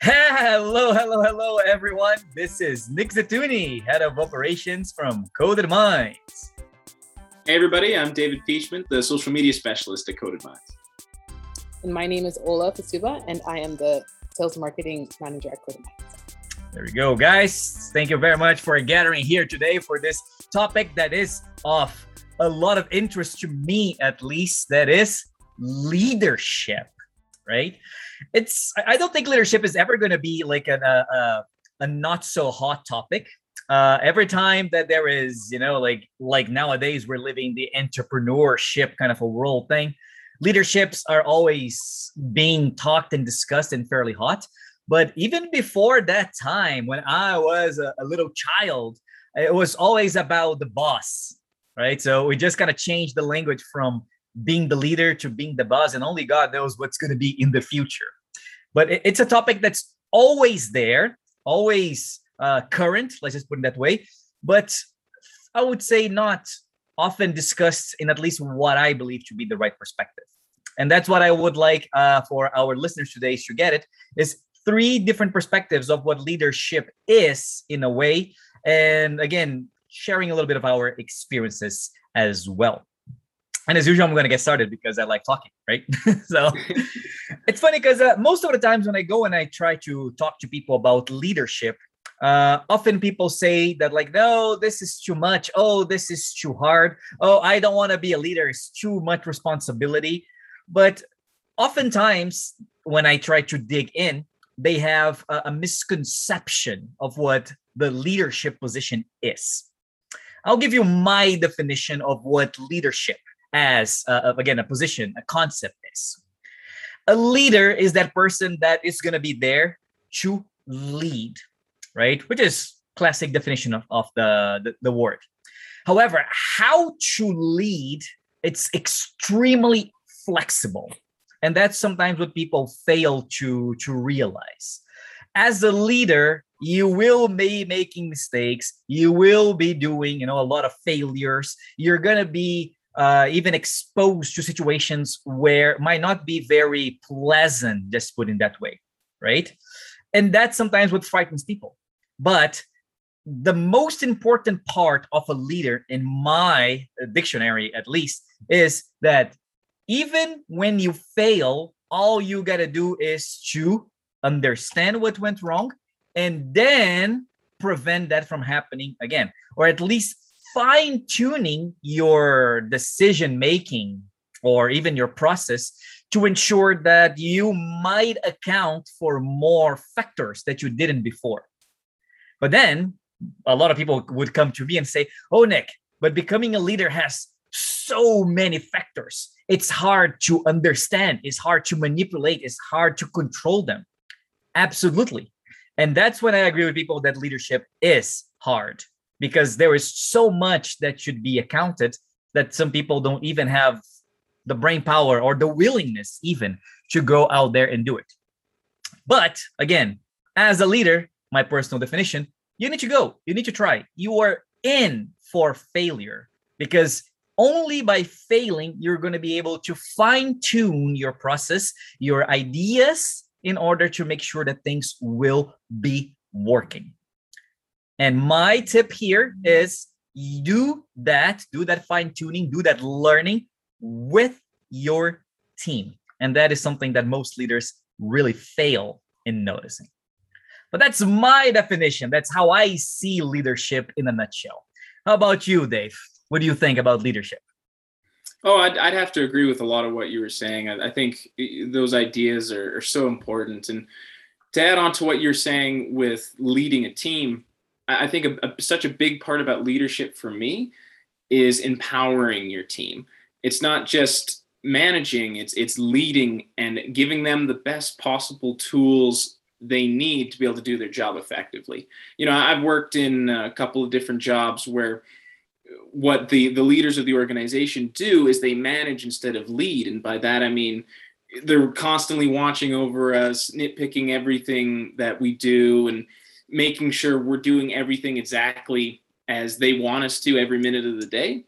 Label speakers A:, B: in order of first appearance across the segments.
A: Hello, hello, hello, everyone. This is Nick Zatuni, head of operations from Coded Minds.
B: Hey, everybody. I'm David Peachman, the social media specialist at Coded Minds.
C: And my name is Ola Fasuba, and I am the sales marketing manager at Coded Minds.
A: There we go, guys. Thank you very much for gathering here today for this topic that is of a lot of interest to me, at least. That is leadership, right? It's I don't think leadership is ever going to be like a, a, a not so hot topic. Uh, every time that there is, you know, like like nowadays we're living the entrepreneurship kind of a world thing. Leaderships are always being talked and discussed and fairly hot. But even before that time, when I was a, a little child, it was always about the boss, right? So we just kind of changed the language from being the leader to being the boss, and only God knows what's going to be in the future. But it's a topic that's always there, always uh, current, let's just put it that way. But I would say not often discussed in at least what I believe to be the right perspective. And that's what I would like uh, for our listeners today to get it is three different perspectives of what leadership is in a way. And again, sharing a little bit of our experiences as well. And as usual, I'm going to get started because I like talking, right? so it's funny because uh, most of the times when I go and I try to talk to people about leadership, uh, often people say that, like, no, this is too much. Oh, this is too hard. Oh, I don't want to be a leader. It's too much responsibility. But oftentimes, when I try to dig in, they have a, a misconception of what the leadership position is. I'll give you my definition of what leadership as uh, again a position, a concept is. A leader is that person that is going to be there to lead, right? Which is classic definition of, of the, the, the word. However, how to lead, it's extremely flexible and that's sometimes what people fail to to realize as a leader you will be making mistakes you will be doing you know a lot of failures you're going to be uh, even exposed to situations where might not be very pleasant just put in that way right? And that's sometimes what frightens people. But the most important part of a leader in my dictionary at least is that even when you fail, all you got to do is to understand what went wrong and then prevent that from happening again, or at least fine tuning your decision making or even your process to ensure that you might account for more factors that you didn't before. But then a lot of people would come to me and say, Oh, Nick, but becoming a leader has so many factors. It's hard to understand, it's hard to manipulate, it's hard to control them. Absolutely. And that's when I agree with people that leadership is hard because there is so much that should be accounted that some people don't even have the brain power or the willingness even to go out there and do it. But again, as a leader, my personal definition, you need to go, you need to try. You are in for failure because only by failing you're going to be able to fine tune your process your ideas in order to make sure that things will be working and my tip here is do that do that fine tuning do that learning with your team and that is something that most leaders really fail in noticing but that's my definition that's how i see leadership in a nutshell how about you dave what do you think about leadership?
B: Oh, I'd, I'd have to agree with a lot of what you were saying. I, I think those ideas are, are, so important. And to add on to what you're saying with leading a team, I, think a, a, such a big part about leadership for me is empowering your team. It's not just managing, it's it's leading and giving them the best possible tools they need to be able to do their job effectively. You know, I've worked in a couple of different jobs where what the the leaders of the organization do is they manage instead of lead and by that i mean they're constantly watching over us nitpicking everything that we do and making sure we're doing everything exactly as they want us to every minute of the day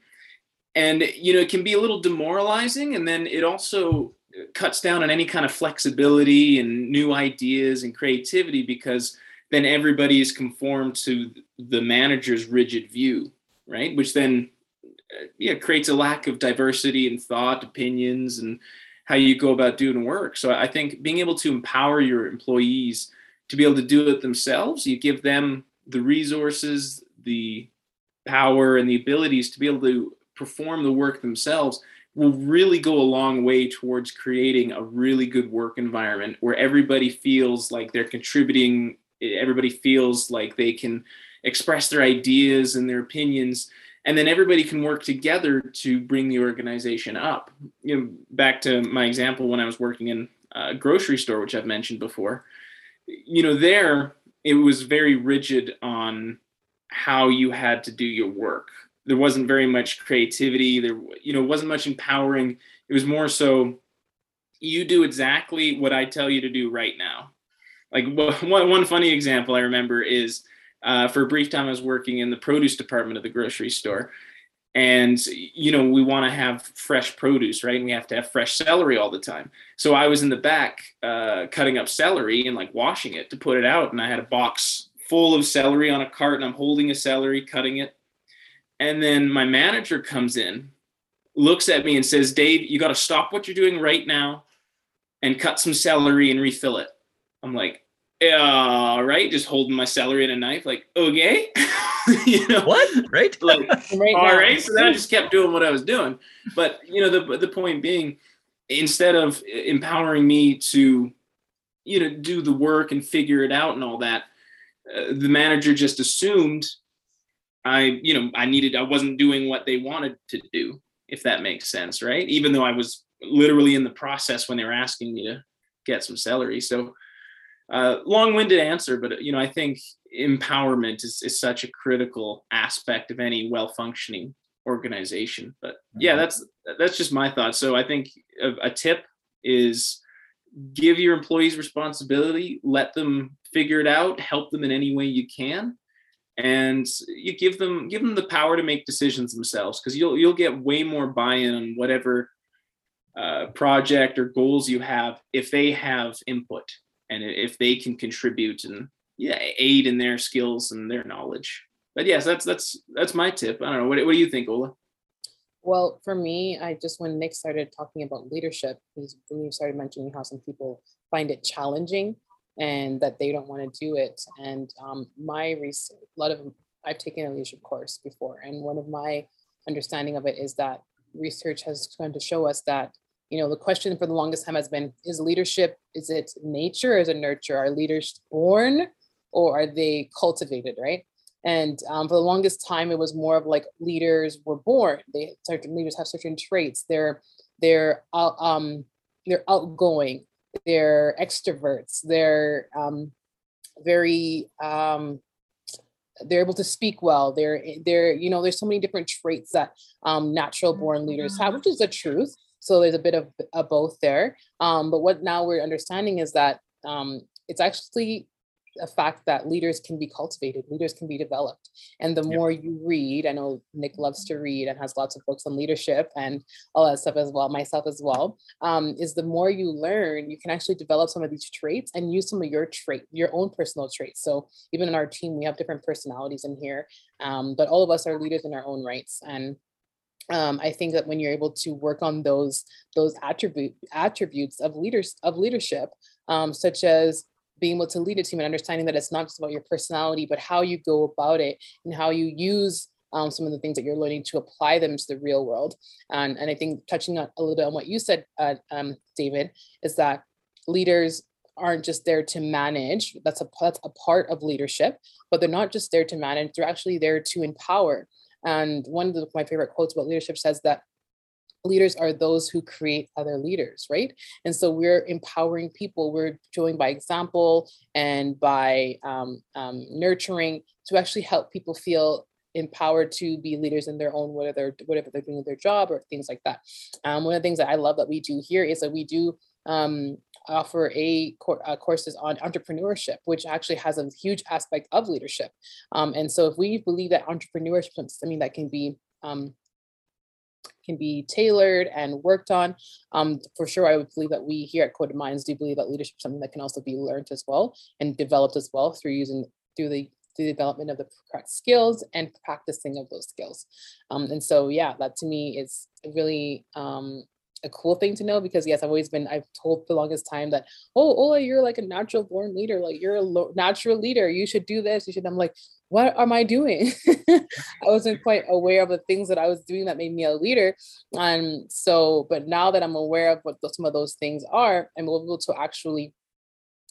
B: and you know it can be a little demoralizing and then it also cuts down on any kind of flexibility and new ideas and creativity because then everybody is conformed to the manager's rigid view, right? Which then uh, yeah creates a lack of diversity in thought, opinions, and how you go about doing work. So I think being able to empower your employees to be able to do it themselves, you give them the resources, the power, and the abilities to be able to perform the work themselves will really go a long way towards creating a really good work environment where everybody feels like they're contributing everybody feels like they can express their ideas and their opinions and then everybody can work together to bring the organization up. You know back to my example when i was working in a grocery store which i've mentioned before you know there it was very rigid on how you had to do your work. There wasn't very much creativity. There you know wasn't much empowering. It was more so you do exactly what i tell you to do right now. Like one, one funny example i remember is uh, for a brief time i was working in the produce department of the grocery store and you know we want to have fresh produce right? And we have to have fresh celery all the time. So i was in the back uh, cutting up celery and like washing it to put it out and i had a box full of celery on a cart and i'm holding a celery cutting it. And then my manager comes in, looks at me and says, Dave, you got to stop what you're doing right now and cut some celery and refill it. I'm like, all right, just holding my celery and a knife, like, okay.
A: you know what? Right?
B: Like, right all right. So then I just kept doing what I was doing. But you know, the the point being, instead of empowering me to, you know, do the work and figure it out and all that, uh, the manager just assumed I, you know, I needed, I wasn't doing what they wanted to do, if that makes sense, right? Even though I was literally in the process when they were asking me to get some celery. So, uh, long-winded answer, but you know, I think empowerment is, is such a critical aspect of any well-functioning organization. But yeah, mm-hmm. that's that's just my thought. So I think a, a tip is give your employees responsibility, let them figure it out, help them in any way you can and you give them give them the power to make decisions themselves because you'll you'll get way more buy-in on whatever uh, project or goals you have if they have input and if they can contribute and yeah aid in their skills and their knowledge. But yes that's that's that's my tip. I don't know. What, what do you think ola?
C: Well for me i just when nick started talking about leadership he's when you started mentioning how some people find it challenging and that they don't want to do it. And um, my research, a lot of I've taken a leadership course before, and one of my understanding of it is that research has come to show us that you know the question for the longest time has been: Is leadership is it nature, or is it nurture? Are leaders born, or are they cultivated? Right. And um, for the longest time, it was more of like leaders were born. They certain leaders have certain traits. They're they're um, they're outgoing they're extroverts they're um, very um, they're able to speak well they're they're you know there's so many different traits that um, natural born leaders have which is the truth so there's a bit of, a both there um, but what now we're understanding is that um, it's actually a fact that leaders can be cultivated, leaders can be developed. And the more you read, I know Nick loves to read and has lots of books on leadership and all that stuff as well, myself as well, um, is the more you learn, you can actually develop some of these traits and use some of your trait, your own personal traits. So even in our team, we have different personalities in here, um, but all of us are leaders in our own rights. And um, I think that when you're able to work on those those attribute attributes of leaders of leadership, um, such as being able to lead a team and understanding that it's not just about your personality, but how you go about it and how you use um, some of the things that you're learning to apply them to the real world. And, and I think touching on a little bit on what you said, uh, um, David, is that leaders aren't just there to manage. That's a that's a part of leadership, but they're not just there to manage. They're actually there to empower. And one of the, my favorite quotes about leadership says that leaders are those who create other leaders right? And so we're empowering people. We're showing by example and by um, um, nurturing to actually help people feel empowered to be leaders in their own whatever they're whatever they're doing with their job or things like that. Um, one of the things that i love that we do here is that we do um, offer a cor- uh, courses on entrepreneurship, which actually has a huge aspect of leadership. Um, and so, if we believe that entrepreneurship is something that can be um, can be tailored and worked on. Um, for sure, I would believe that we here at Coded Minds do believe that leadership is something that can also be learned as well and developed as well through using through the through the development of the correct skills and practicing of those skills. Um, and so, yeah, that to me is really um, a cool thing to know because yes, I've always been I've told the longest time that oh Ola, you're like a natural born leader, like you're a lo- natural leader. You should do this. You should. I'm like, what am I doing? I wasn't quite aware of the things that I was doing that made me a leader. And so, but now that I'm aware of what some of those things are, I'm able to actually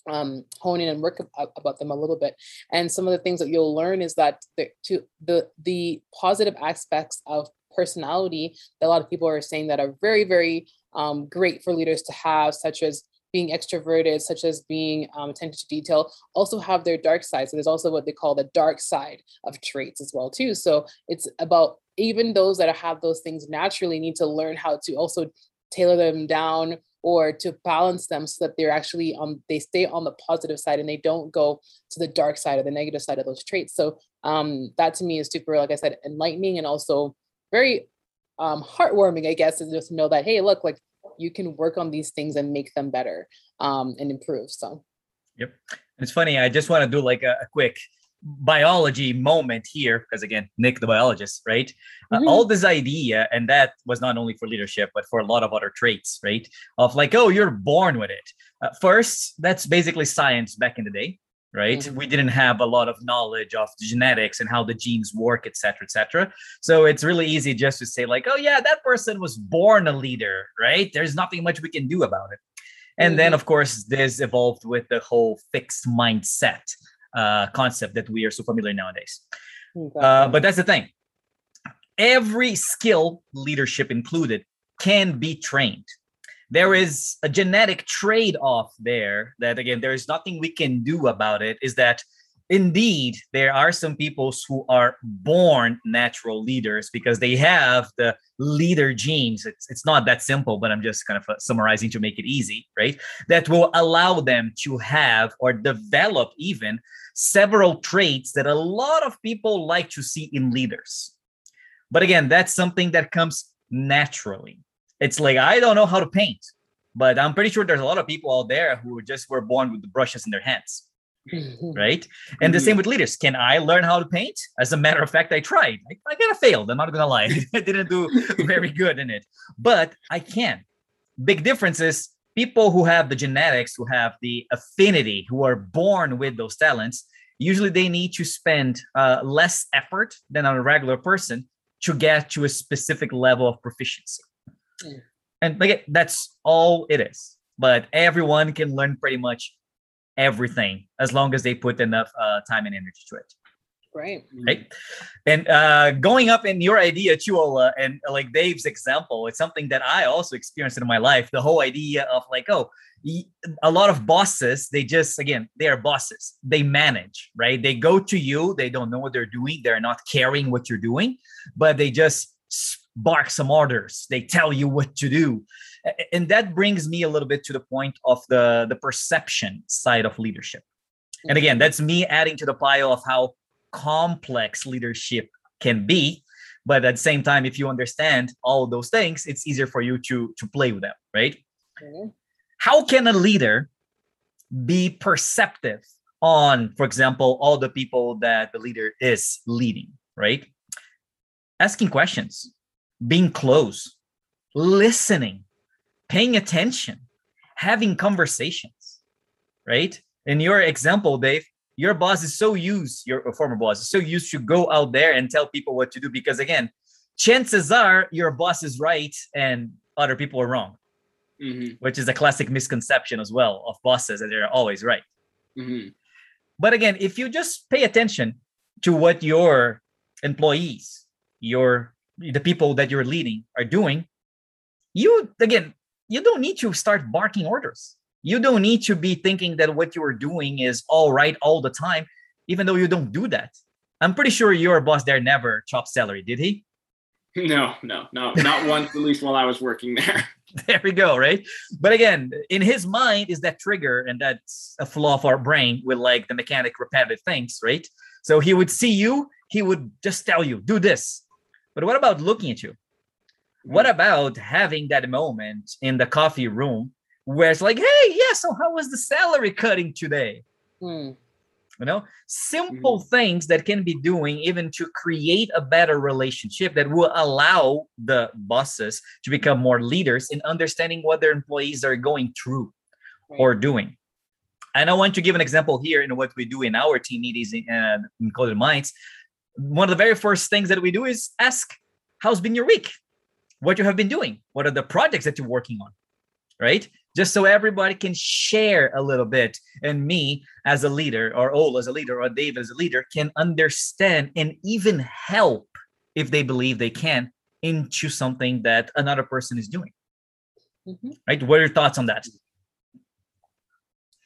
C: um, hone in and work about them a little bit. And some of the things that you'll learn is that the to the the positive aspects of personality that a lot of people are saying that are very very um, great for leaders to have, such as being extroverted, such as being um, attentive to detail, also have their dark side. So there's also what they call the dark side of traits as well too. So it's about even those that have those things naturally need to learn how to also tailor them down or to balance them so that they're actually um they stay on the positive side and they don't go to the dark side or the negative side of those traits so um that to me is super like i said enlightening and also very um heartwarming i guess is just to know that hey look like you can work on these things and make them better um and improve so.
A: Yep. It's funny i just want to do like a, a quick biology moment here because again nick the biologist right? Uh, mm-hmm. uh, all this idea and that was not only for leadership but for a lot of other traits right? Of like oh you're born with it. Uh, first that's basically science back in the day right mm-hmm. we didn't have a lot of knowledge of genetics and how the genes work etc etc so it's really easy just to say like oh yeah that person was born a leader right there's nothing much we can do about it and mm-hmm. then of course this evolved with the whole fixed mindset uh, concept that we are so familiar nowadays. Exactly. Uh, but that's the thing. Every skill, leadership included, can be trained. There is a genetic trade off there that, again, there is nothing we can do about it. Is that indeed there are some people who are born natural leaders because they have the leader genes. It's, it's not that simple but i'm just kind of uh, summarizing to make it easy right? That will allow them to have or develop even several traits that a lot of people like to see in leaders. But again that's something that comes naturally it's like i don't know how to paint but i'm pretty sure there's a lot of people out there who just were born with the brushes in their hands right? And the same with leaders. Can I learn how to paint? As a matter of fact, I tried. I, I kind of failed. I'm not gonna lie. I didn't do very good in it, but I can. Big difference is people who have the genetics, who have the affinity, who are born with those talents. Usually, they need to spend uh, less effort than a regular person to get to a specific level of proficiency. Mm. And like that's all it is. But everyone can learn pretty much everything as long as they put enough uh, time and energy to it.
C: Right.
A: Right. And uh, going up in your idea, Chuola, and uh, like Dave's example, it's something that I also experienced in my life. The whole idea of like, oh, a lot of bosses, they just, again, they are bosses. They manage, right? They go to you, they don't know what they're doing, they're not caring what you're doing, but they just bark some orders. They tell you what to do and that brings me a little bit to the point of the the perception side of leadership and again mm-hmm. that's me adding to the pile of how complex leadership can be but at the same time if you understand all those things it's easier for you to to play with them right mm-hmm. how can a leader be perceptive on for example all the people that the leader is leading right asking questions being close listening paying attention, having conversations, right? In your example, Dave, your boss is so used, your former boss is so used to go out there and tell people what to do because, again, chances are your boss is right and other people are wrong, mm-hmm. which is a classic misconception as well of bosses that they're always right. Mm-hmm. But again, if you just pay attention to what your employees, your the people that you're leading are doing, you again you don't need to start barking orders. You don't need to be thinking that what you are doing is all right all the time, even though you don't do that. I'm pretty sure your boss there never chopped celery, did he?
B: No, no, no, not once, at least while I was working there.
A: There we go, right? But again, in his mind is that trigger, and that's a flaw of our brain with like the mechanic repetitive things, right? So he would see you, he would just tell you, do this. But what about looking at you? what about having that moment in the coffee room where it's like, hey, yeah, so how was the salary cutting today?
C: Hmm.
A: You know, simple things that can be doing even to create a better relationship that will allow the bosses to become more leaders in understanding what their employees are going through
C: Right.
A: or doing. And I want to give an example here in what we do in our team meetings in, uh, in Coded Minds. One of the very first things that we do is ask, "How's been your week? What you have been doing? What are the projects that you're working on?" Right? Just so everybody can share a little bit, and me as a leader, or Ol as a leader, or Dave as a leader can understand and even help if they believe they can into something that another person is doing.
C: Mhm.
A: Right? What are your thoughts on that?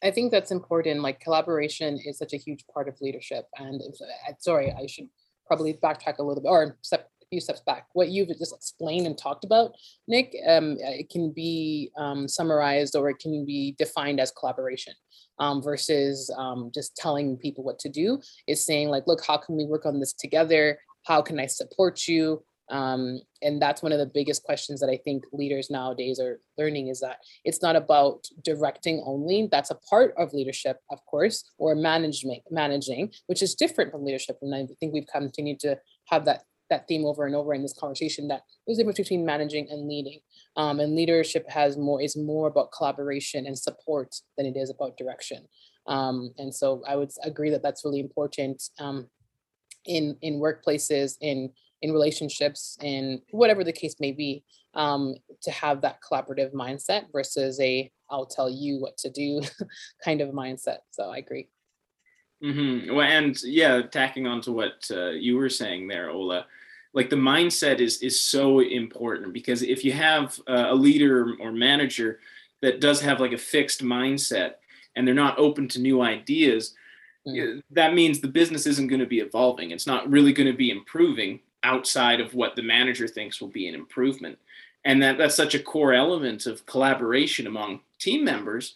C: I think that's important. Like collaboration is such a huge part of leadership. And if, uh, sorry, I should probably backtrack a little bit or step a few steps back. What you've just explained and talked about, Nick, um, it can be um, summarized or it can be defined as collaboration um, versus um, just telling people what to do. Is saying like, look, how can we work on this together? How can I support you? Um, and that's one of the biggest questions that I think leaders nowadays are learning is that it's not about directing only. That's a part of leadership, of course, or management managing, which is different from leadership. And I think we've continued to have that that theme over and over in this conversation that there's a difference between managing and leading. Um, and leadership has more is more about collaboration and support than it is about direction. Um, and so I would agree that that's really important um, in in workplaces in in relationships in whatever the case may be um, to have that collaborative mindset versus a i'll tell you what to do kind of mindset so i agree
B: Mm-hmm. Well, and yeah, tacking on to what uh, you were saying there, Ola, like the mindset is is so important because if you have uh, a leader or manager that does have like a fixed mindset and they're not open to new ideas,
C: Mm.
B: yeah, that means the business isn't going to be evolving. It's not really going to be improving outside of what the manager thinks will be an improvement. And that that's such a core element of collaboration among team members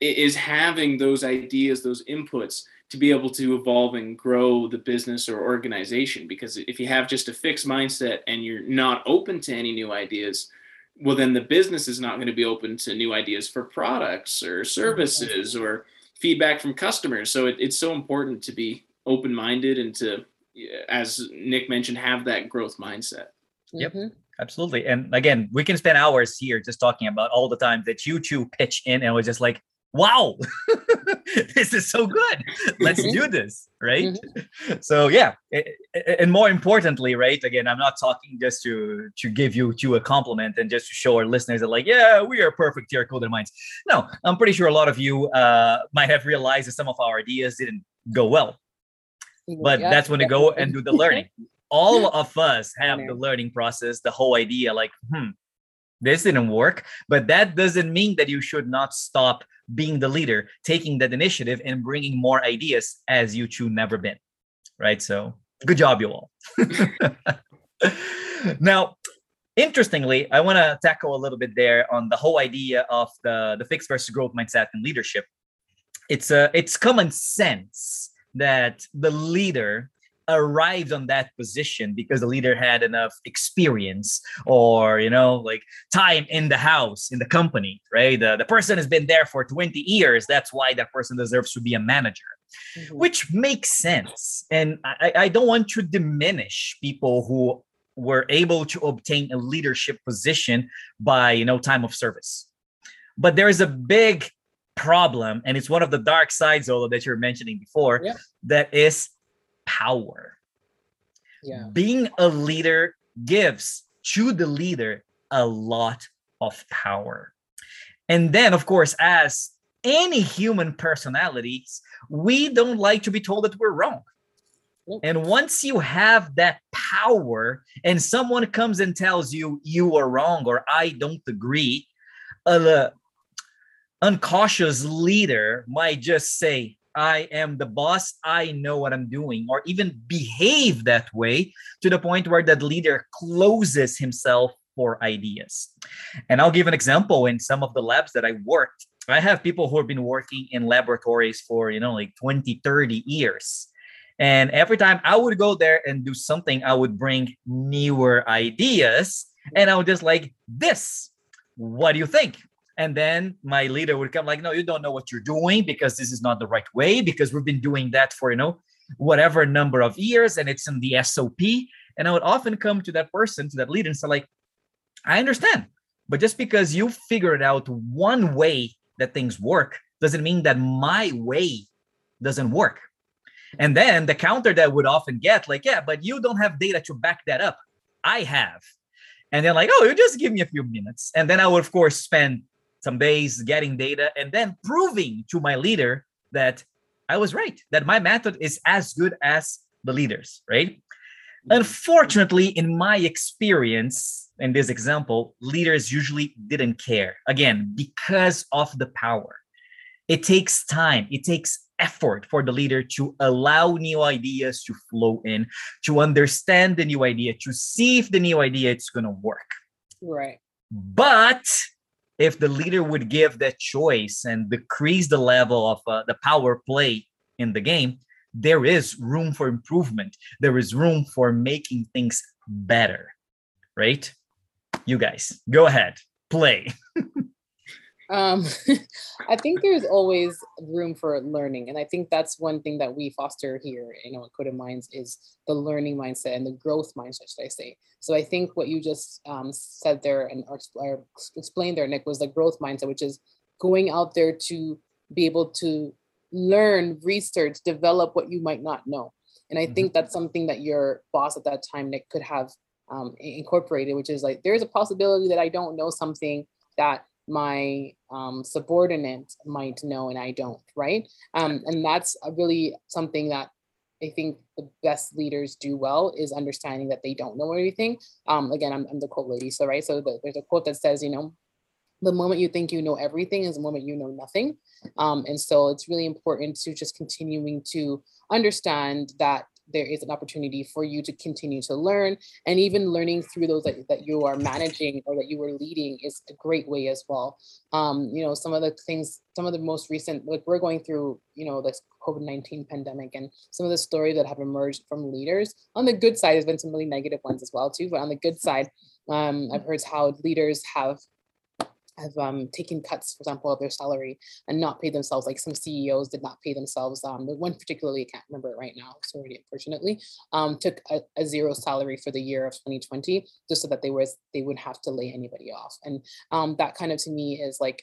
B: is having those ideas, those inputs to be able to evolve and grow the business or organization. Because if you have just a fixed mindset and you're not open to any new ideas, well, then the business is not going to be open to new ideas for products or services or feedback from customers. So it, it's so important to be open minded and to, as Nick mentioned, have that growth mindset.
A: Yep.
C: Mhm.
A: Absolutely. And again, we can spend hours here just talking about all the times that you two pitch in and was just like, wow, this is so good. Let's do this. Right. So yeah. a- a- And more importantly, right? Again, I'm not talking just to to give you to a compliment and just to show our listeners that like, yeah, we are perfect here at Coded Minds. No, I'm pretty sure a lot of you uh, might have realized that some of our ideas didn't go well but
C: Yeah,
A: that's when you go and do the learning. All of us have the
C: Learning.
A: learning process the whole idea like hmm this didn't work. But that doesn't mean that you should not stop being the leader taking that initiative and bringing more ideas as you two never been right? So good job you all. Now interestingly i want to tackle a little bit there on the whole idea of the the fixed versus growth mindset and leadership. It's a it's common sense that the leader arrived on that position because the leader had enough experience or you know like time in the house in the company right? The, the person has been there for 20 years. That's why that person deserves to be a manager.
C: Mhm.
A: which makes sense. And I, I don't want to diminish people who were able to obtain a leadership position by you know time of service. But there is a big problem and it's one of the dark sides Ola, that you're mentioning before
C: Yeah.
A: that is power
C: yeah
A: being a leader gives to the leader a lot of power. And then, of course, as any human personalities, we don't like to be told that we're wrong.
C: Nope.
A: And once you have that power and someone comes and tells you you are wrong or I don't agree, a uncautious leader might just say, I am the boss, I know what I'm doing, or even behave that way to the point where that leader closes himself for ideas. And I'll give an example in some of the labs that I worked. I have people who have been working in laboratories for, you know, like 20, 30 years. And every time I would go there and do something, I would bring newer ideas. and I would just like this. What do you think? And then my leader would come like, no, you don't know what you're doing because this is not the right way because we've been doing that for you know whatever number of years and it's in the SOP. And I would often come to that person, to that leader, and say like, I understand, but just because you figured out one way that things work doesn't mean that my way doesn't work. And then the counter that would often get like, yeah, but you don't have data to back that up. I have. And then like, oh, you just give me a few minutes. And then I would of course spend some days getting data and then proving to my leader that I was right, that my method is as good as the leaders, right? Unfortunately, in my experience, in this example, leaders usually didn't care. Again, because of the power. It takes time, it takes effort for the leader to allow new ideas to flow in, to understand the new idea, to see if the new idea is going to work.
C: Right.
A: But if the leader would give that choice and decrease the level of uh, the power play in the game, there is room for improvement. There is room for making things better, right? You guys, go ahead, play.
C: um, I think there's always room for learning, and I think that's one thing that we foster here, you know, at Coded Minds is the learning mindset and the growth mindset, should I say? So I think what you just um, said there and or, or explained there, Nick, was the growth mindset, which is going out there to be able to learn, research, develop what you might not know. And I mm-hmm. think that's something that your boss at that time, Nick, could have um, incorporated, which is like there's a possibility that I don't know something that my um, subordinate might know and I don't, right? Um, and that's really something that I think the best leaders do well is understanding that they don't know everything. Um, again, I'm, I'm the quote lady, so right. So the, there's a quote that says, you know, the moment you think you know everything is the moment you know nothing. Um, and so it's really important to just continuing to understand that there is an opportunity for you to continue to learn. And even learning through those that, that you are managing or that you are leading is a great way as well. Um, you know some of the things some of the most recent like we're going through you know this covid-19 pandemic and some of the stories that have emerged from leaders. On the good side there's been some really negative ones as well too but on the good side um, i've heard how leaders have have um, taken cuts, for example, of their salary and not paid themselves. Like some CEOs did not pay themselves. Um, one particularly, I can't remember it right now, sorry, unfortunately, um, took a, a, zero salary for the year of 2020 just so that they was they wouldn't have to lay anybody off. And um, that kind of to me is like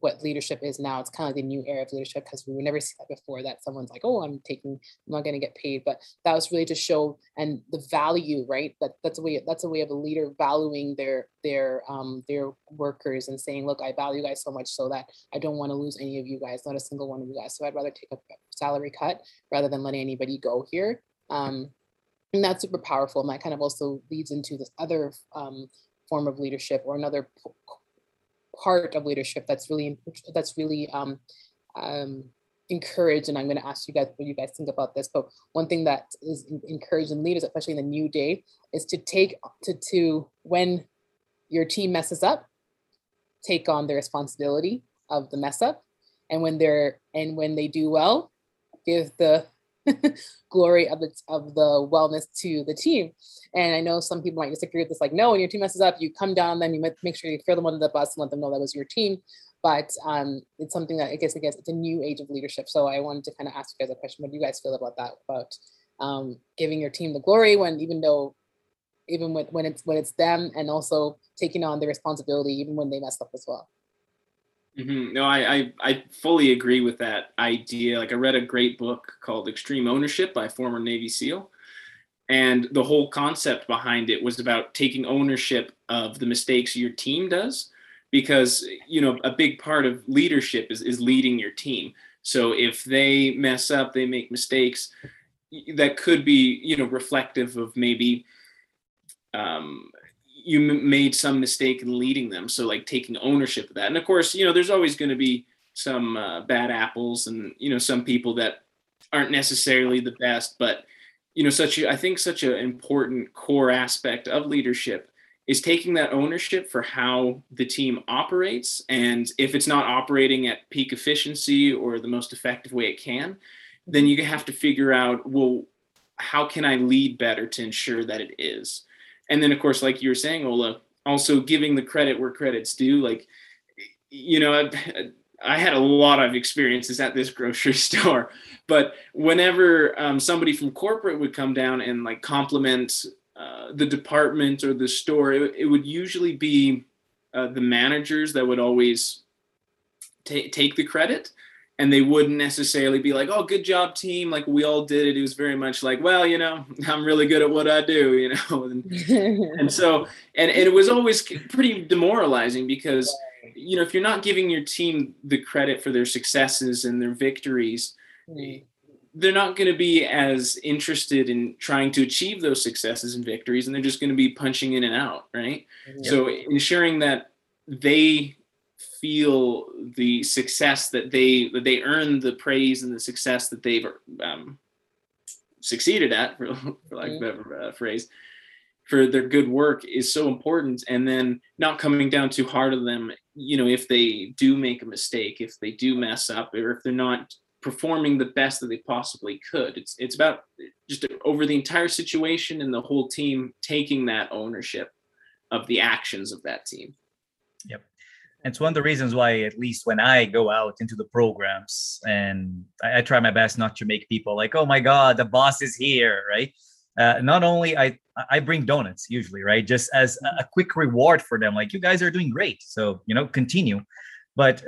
C: what leadership is now. It's kind of the new era of leadership because we would never see that before that someone's like, oh, I'm taking, I'm not going to get paid. But that was really to show and the value, right? That that's a way that's a way of a leader valuing their their um their workers and saying, look, I value you guys so much so that I don't want to lose any of you guys, not a single one of you guys. So I'd rather take a salary cut rather than letting anybody go here. Um, and that's super powerful. And that kind of also leads into this other um, form of leadership or another part of leadership that's really that's really um, um, encouraged. And I'm going to ask you guys what you guys think about this. But one thing that is encouraged in leaders, especially in the new day, is to take to to when your team messes up, take on the responsibility of the mess up, and when they're and when they do well, give the glory of the of the wellness to the team. And I know some people might disagree with this, like, no, when your team messes up, you come down, then you make sure you throw them under the bus and let them know that was your team. But um, it's something that I guess I guess it's a new age of leadership. So I wanted to kind of ask you guys a question. What do you guys feel about that? About um, giving your team the glory when even though even when, when it's when it's them and also taking on the responsibility even when they mess up as well.
B: Mm-hmm. No, I, I, I fully agree with that idea. Like I read a great book called Extreme Ownership by former Navy SEAL, and the whole concept behind it was about taking ownership of the mistakes your team does, because you know a big part of leadership is is leading your team. So if they mess up, they make mistakes, that could be you know reflective of maybe um, you made some mistake in leading them so like taking ownership of that. And of course you know there's always going to be some uh, bad apples and you know some people that aren't necessarily the best but you know such a, i think such an important core aspect of leadership is taking that ownership for how the team operates and if it's not operating at peak efficiency or the most effective way it can then you have to figure out well how can i lead better to ensure that it is and then, of course, like you were saying, Ola, also giving the credit where credit's due. Like, you know, I, I had a lot of experiences at this grocery store, but whenever um, somebody from corporate would come down and like compliment uh, the department or the store, it, it would usually be uh, the managers that would always t- take the credit and they wouldn't necessarily be like, "Oh, good job, team!" Like we all did it. It was very much like, "Well, you know, I'm really good at what I do," you know. and, and so, and, and it was always pretty demoralizing because, you know, if you're not giving your team the credit for their successes and their victories, mm. they're not going to be as interested in trying to achieve those successes and victories, and they're just going to be punching in and out, right? Yep. So, ensuring that they feel the success that they that they earn the praise and the success that they've um, succeeded at, for, for lack of a better uh, phrase, for their good work is so important. And then not coming down too hard on them, you know, if they do make a mistake, if they do mess up, or if they're not performing the best that they possibly could. It's it's about just over the entire situation and the whole team taking that ownership of the actions of that team.
A: It's one of the reasons why at least when i go out into the programs and I, I, try my best not to make people like oh my god the boss is here right? Uh, not only i i bring donuts usually right? Just as a quick reward for them like you guys are doing great. So you know continue. But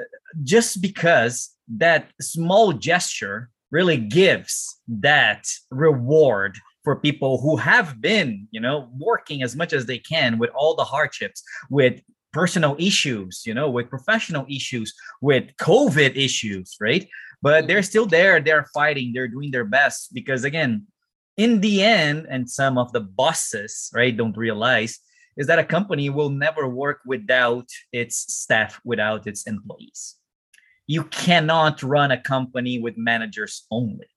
A: just because that small gesture really gives that reward for people who have been you know working as much as they can with all the hardships with personal issues, you know, with professional issues, with COVID issues, right? But they're still there, they're fighting, they're doing their best because, again, in the end, and some of the bosses, right, don't realize is that a company will never work without its staff, without its employees. You cannot run a company with managers only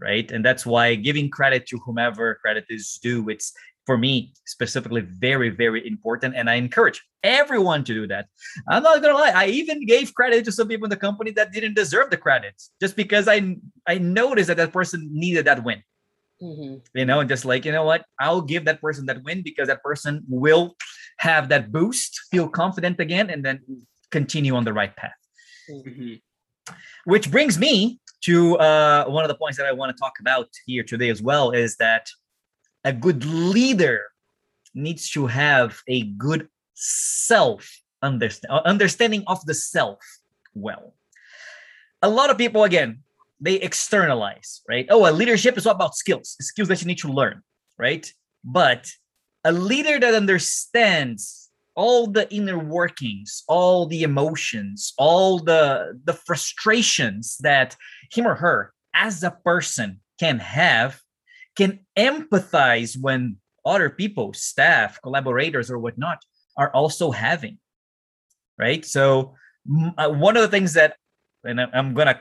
A: right and that's why giving credit to whomever credit is due it's for me specifically very very important and i encourage everyone to do that i'm not gonna lie i even gave credit to some people in the company that didn't deserve the credit just because i i noticed that that person needed that win mm-hmm. you know and just like you know what i'll give that person that win because that person will have that boost feel confident again and then continue on the right path mm-hmm. which brings me to uh, one of the points that i want to talk about here today as well is that a good leader needs to have a good self understand, uh, understanding of the self well. A lot of people, again, they externalize, right? Oh, a leadership is all about skills, skills that you need to learn, right? But a leader that understands all the inner workings, all the emotions, all the the frustrations that him or her as a person can have can empathize when other people, staff, collaborators, or whatnot, are also having. Right. So, uh, one of the things that, and I'm going to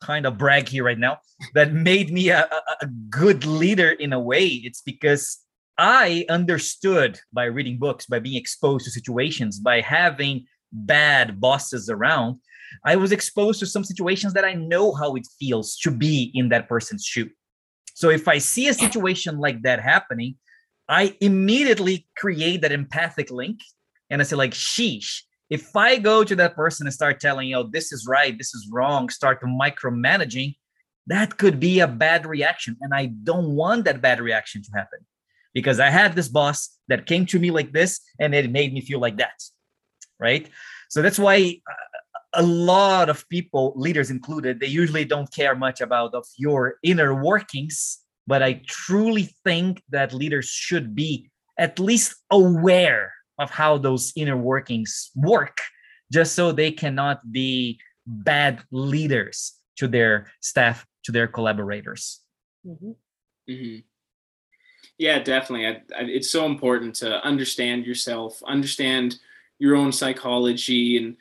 A: kind of brag here right now, that made me a, a, a good leader in a way, it's because I understood by reading books, by being exposed to situations, by having bad bosses around, I was exposed to some situations that I know how it feels to be in that person's shoe. So if I see a situation like that happening, I immediately create that empathic link and I say, like, sheesh. If I go to that person and start telling, you know, this is right, this is wrong, start micromanaging, that could be a bad reaction. And I don't want that bad reaction to happen because I had this boss that came to me like this and it made me feel like that. Right. So that's why uh, a lot of people, leaders included, they usually don't care much about of your inner workings. But I truly think that leaders should be at least aware of how those inner workings work, just so they cannot be bad leaders to their staff, to their collaborators.
B: Mm-hmm. Mm-hmm. Yeah, definitely. I, I, it's so important to understand yourself, understand your own psychology, and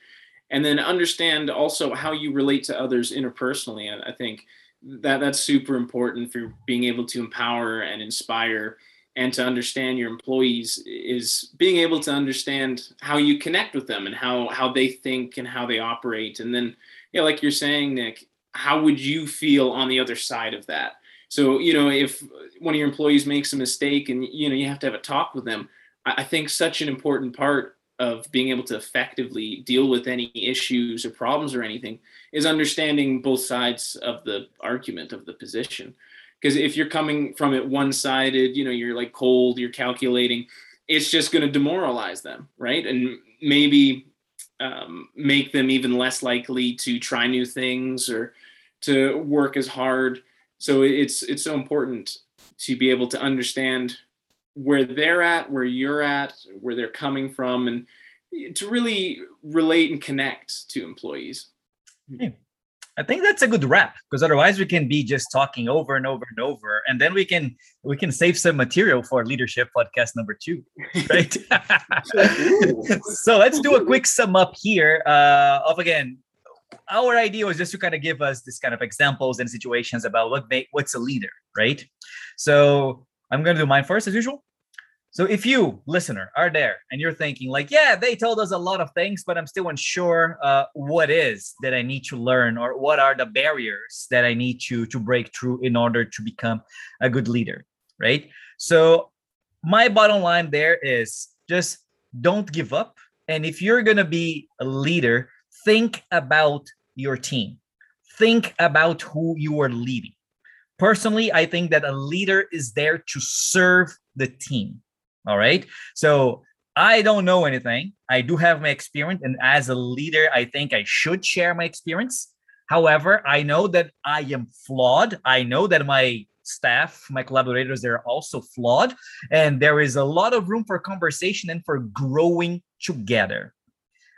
B: and then understand also how you relate to others interpersonally. I, I think that that's super important for being able to empower and inspire and to understand your employees is being able to understand how you connect with them and how how they think and how they operate and then yeah like you're saying nick how would you feel on the other side of that so you know if one of your employees makes a mistake and you know you have to have a talk with them I think such an important part of being able to effectively deal with any issues or problems or anything is understanding both sides of the argument of the position. Because if you're coming from it one-sided you know you're like cold you're calculating it's just going to demoralize them right? And maybe um, make them even less likely to try new things or to work as hard. So it's it's so important to be able to understand where they're at where you're at where they're coming from and to really relate and connect to employees.
A: I think that's a good wrap because otherwise we can be just talking over and over and over, and then we can we can save some material for leadership podcast number two, right? so let's do a quick sum up here uh, of again. Our idea was just to kind of give us this kind of examples and situations about what make, what's a leader, right? So I'm going to do mine first as usual. So if you, listener, are there and you're thinking like, yeah, they told us a lot of things, but I'm still unsure uh, what is that I need to learn or what are the barriers that I need to to break through in order to become a good leader, right? So my bottom line there is just don't give up. And if you're gonna be a leader, think about your team. Think about who you are leading. Personally, I think that a leader is there to serve the team all right. So I don't know anything. I do have my experience. And as a leader, I think I should share my experience. However, I know that I am flawed. I know that my staff, my collaborators, they're also flawed. And there is a lot of room for conversation and for growing together.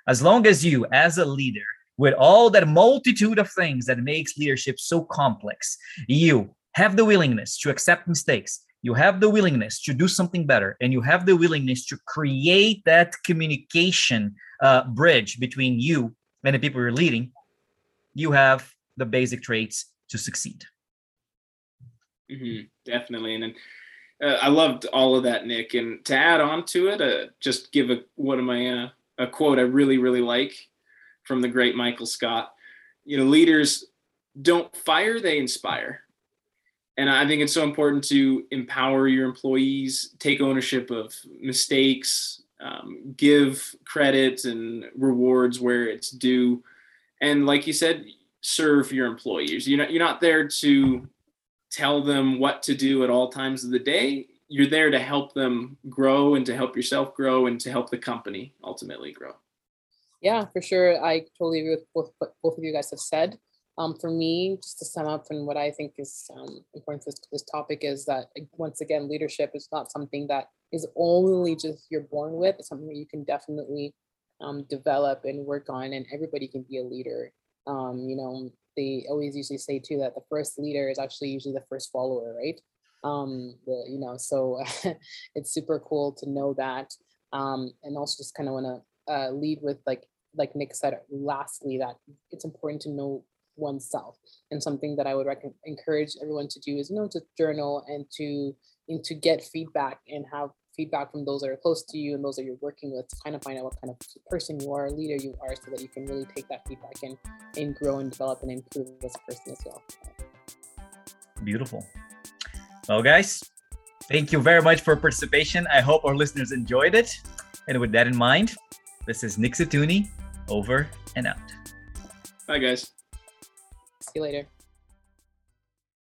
A: As long as you, as a leader, with all that multitude of things that makes leadership so complex, you have the willingness to accept mistakes, you have the willingness to do something better. And you have the willingness to create that communication uh, bridge between you and the people you're leading. You have the basic traits to succeed.
B: Mm-hmm, definitely. And uh, i loved all of that nick. And to add on to it uh, just give a one of my uh, a quote i really really like from the great michael scott you know leaders don't fire they inspire and I think it's so important to empower your employees, take ownership of mistakes, um, give credit and rewards where it's due, and like you said, serve your employees. You're not you're not there to tell them what to do at all times of the day. You're there to help them grow and to help yourself grow and to help the company ultimately grow.
C: Yeah, for sure. I totally agree with both what both of you guys have said. Um, for me, just to sum up, and what I think is um, important for this, this topic is that once again, leadership is not something that is only just you're born with. It's something that you can definitely um, develop and work on, and everybody can be a leader. Um, you know, they always usually say too that the first leader is actually usually the first follower, right? Um, the, you know, so it's super cool to know that, um, and also just kind of want to uh, lead with like like Nick said. Lastly, that it's important to know oneself. And something that I would rec- encourage everyone to do is, you know, to journal and to and to get feedback and have feedback from those that are close to you and those that you're working with to kind of find out what kind of person you are, leader you are, so that you can really take that feedback and and grow and develop and improve as a person as well.
A: Beautiful. Well, guys, thank you very much for participation. I hope our listeners enjoyed it. And with that in mind, this is Nick Satuni over and out.
B: Bye, guys.
C: See you later.